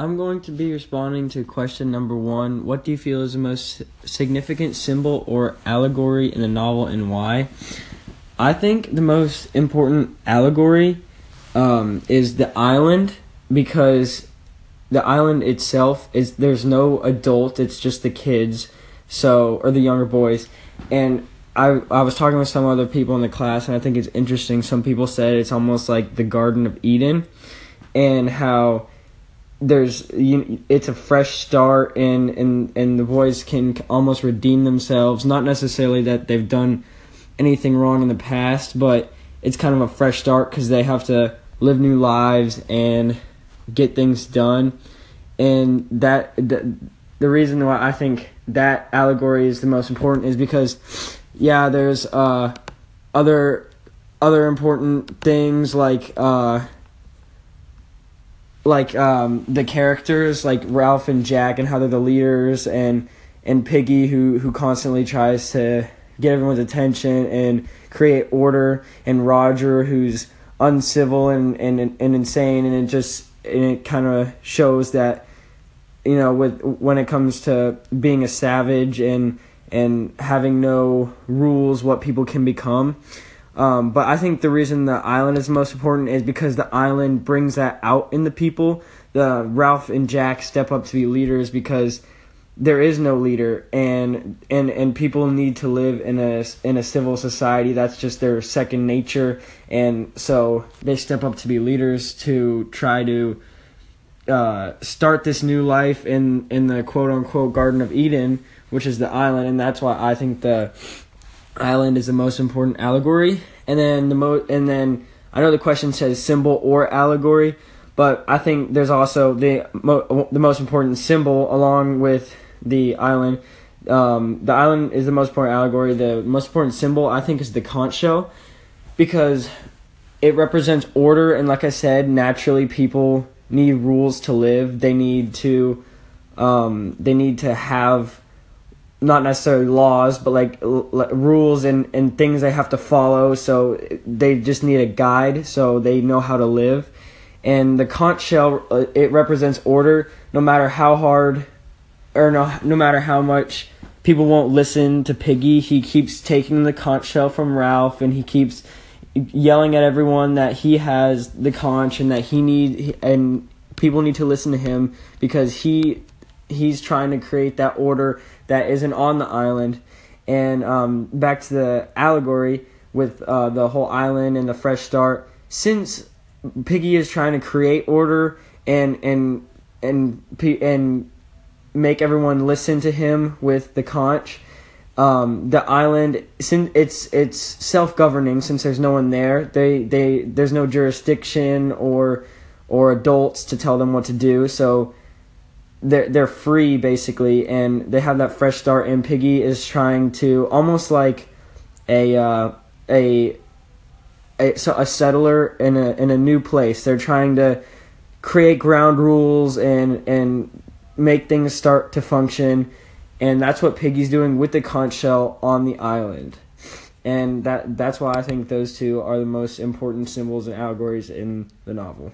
I'm going to be responding to question number one. What do you feel is the most significant symbol or allegory in the novel and why? I think the most important allegory um, is the island because the island itself is there's no adult, it's just the kids, so or the younger boys. And I I was talking with some other people in the class and I think it's interesting. Some people said it's almost like the Garden of Eden and how there's you, it's a fresh start and and and the boys can almost redeem themselves. Not necessarily that they've done anything wrong in the past but it's kind of a fresh start because they have to live new lives and get things done. And that the, the reason why i think that allegory is the most important is because yeah there's uh other other important things like uh like um, the characters like Ralph and Jack and how they're the leaders and and Piggy who who constantly tries to get everyone's attention and create order and Roger who's uncivil and and, and insane and it just and it kind of shows that you know with when it comes to being a savage and and having no rules what people can become um, but I think the reason the island is most important is because the island brings that out in the people. The Ralph and Jack step up to be leaders because there is no leader, and and and people need to live in a in a civil society. That's just their second nature, and so they step up to be leaders to try to uh, start this new life in in the quote unquote Garden of Eden, which is the island, and that's why I think the island is the most important allegory. And then the mo and then I know the question says symbol or allegory, but I think there's also the mo- the most important symbol along with the island. Um, the island is the most important allegory. The most important symbol I think is the conch shell because it represents order and like I said, naturally people need rules to live. They need to um, they need to have not necessarily laws, but like rules and, and things they have to follow. So they just need a guide so they know how to live. And the conch shell, uh, it represents order no matter how hard or no, no matter how much people won't listen to Piggy. He keeps taking the conch shell from Ralph and he keeps yelling at everyone that he has the conch and that he need and people need to listen to him because he he's trying to create that order that isn't on the island. And um, back to the allegory with uh, the whole island and the fresh start. Since Piggy is trying to create order and and and and make everyone listen to him with the conch. Um, the island, since it's it's self governing, since there's no one there, they they there's no jurisdiction or or adults to tell them what to do. So they're they're free basically, and they have that fresh start. And Piggy is trying to almost like a uh, a a, so a settler in a in a new place. They're trying to create ground rules and and make things start to function, and that's what Piggy's doing with the conch shell on the island. And that that's why I think those two are the most important symbols and allegories in the novel.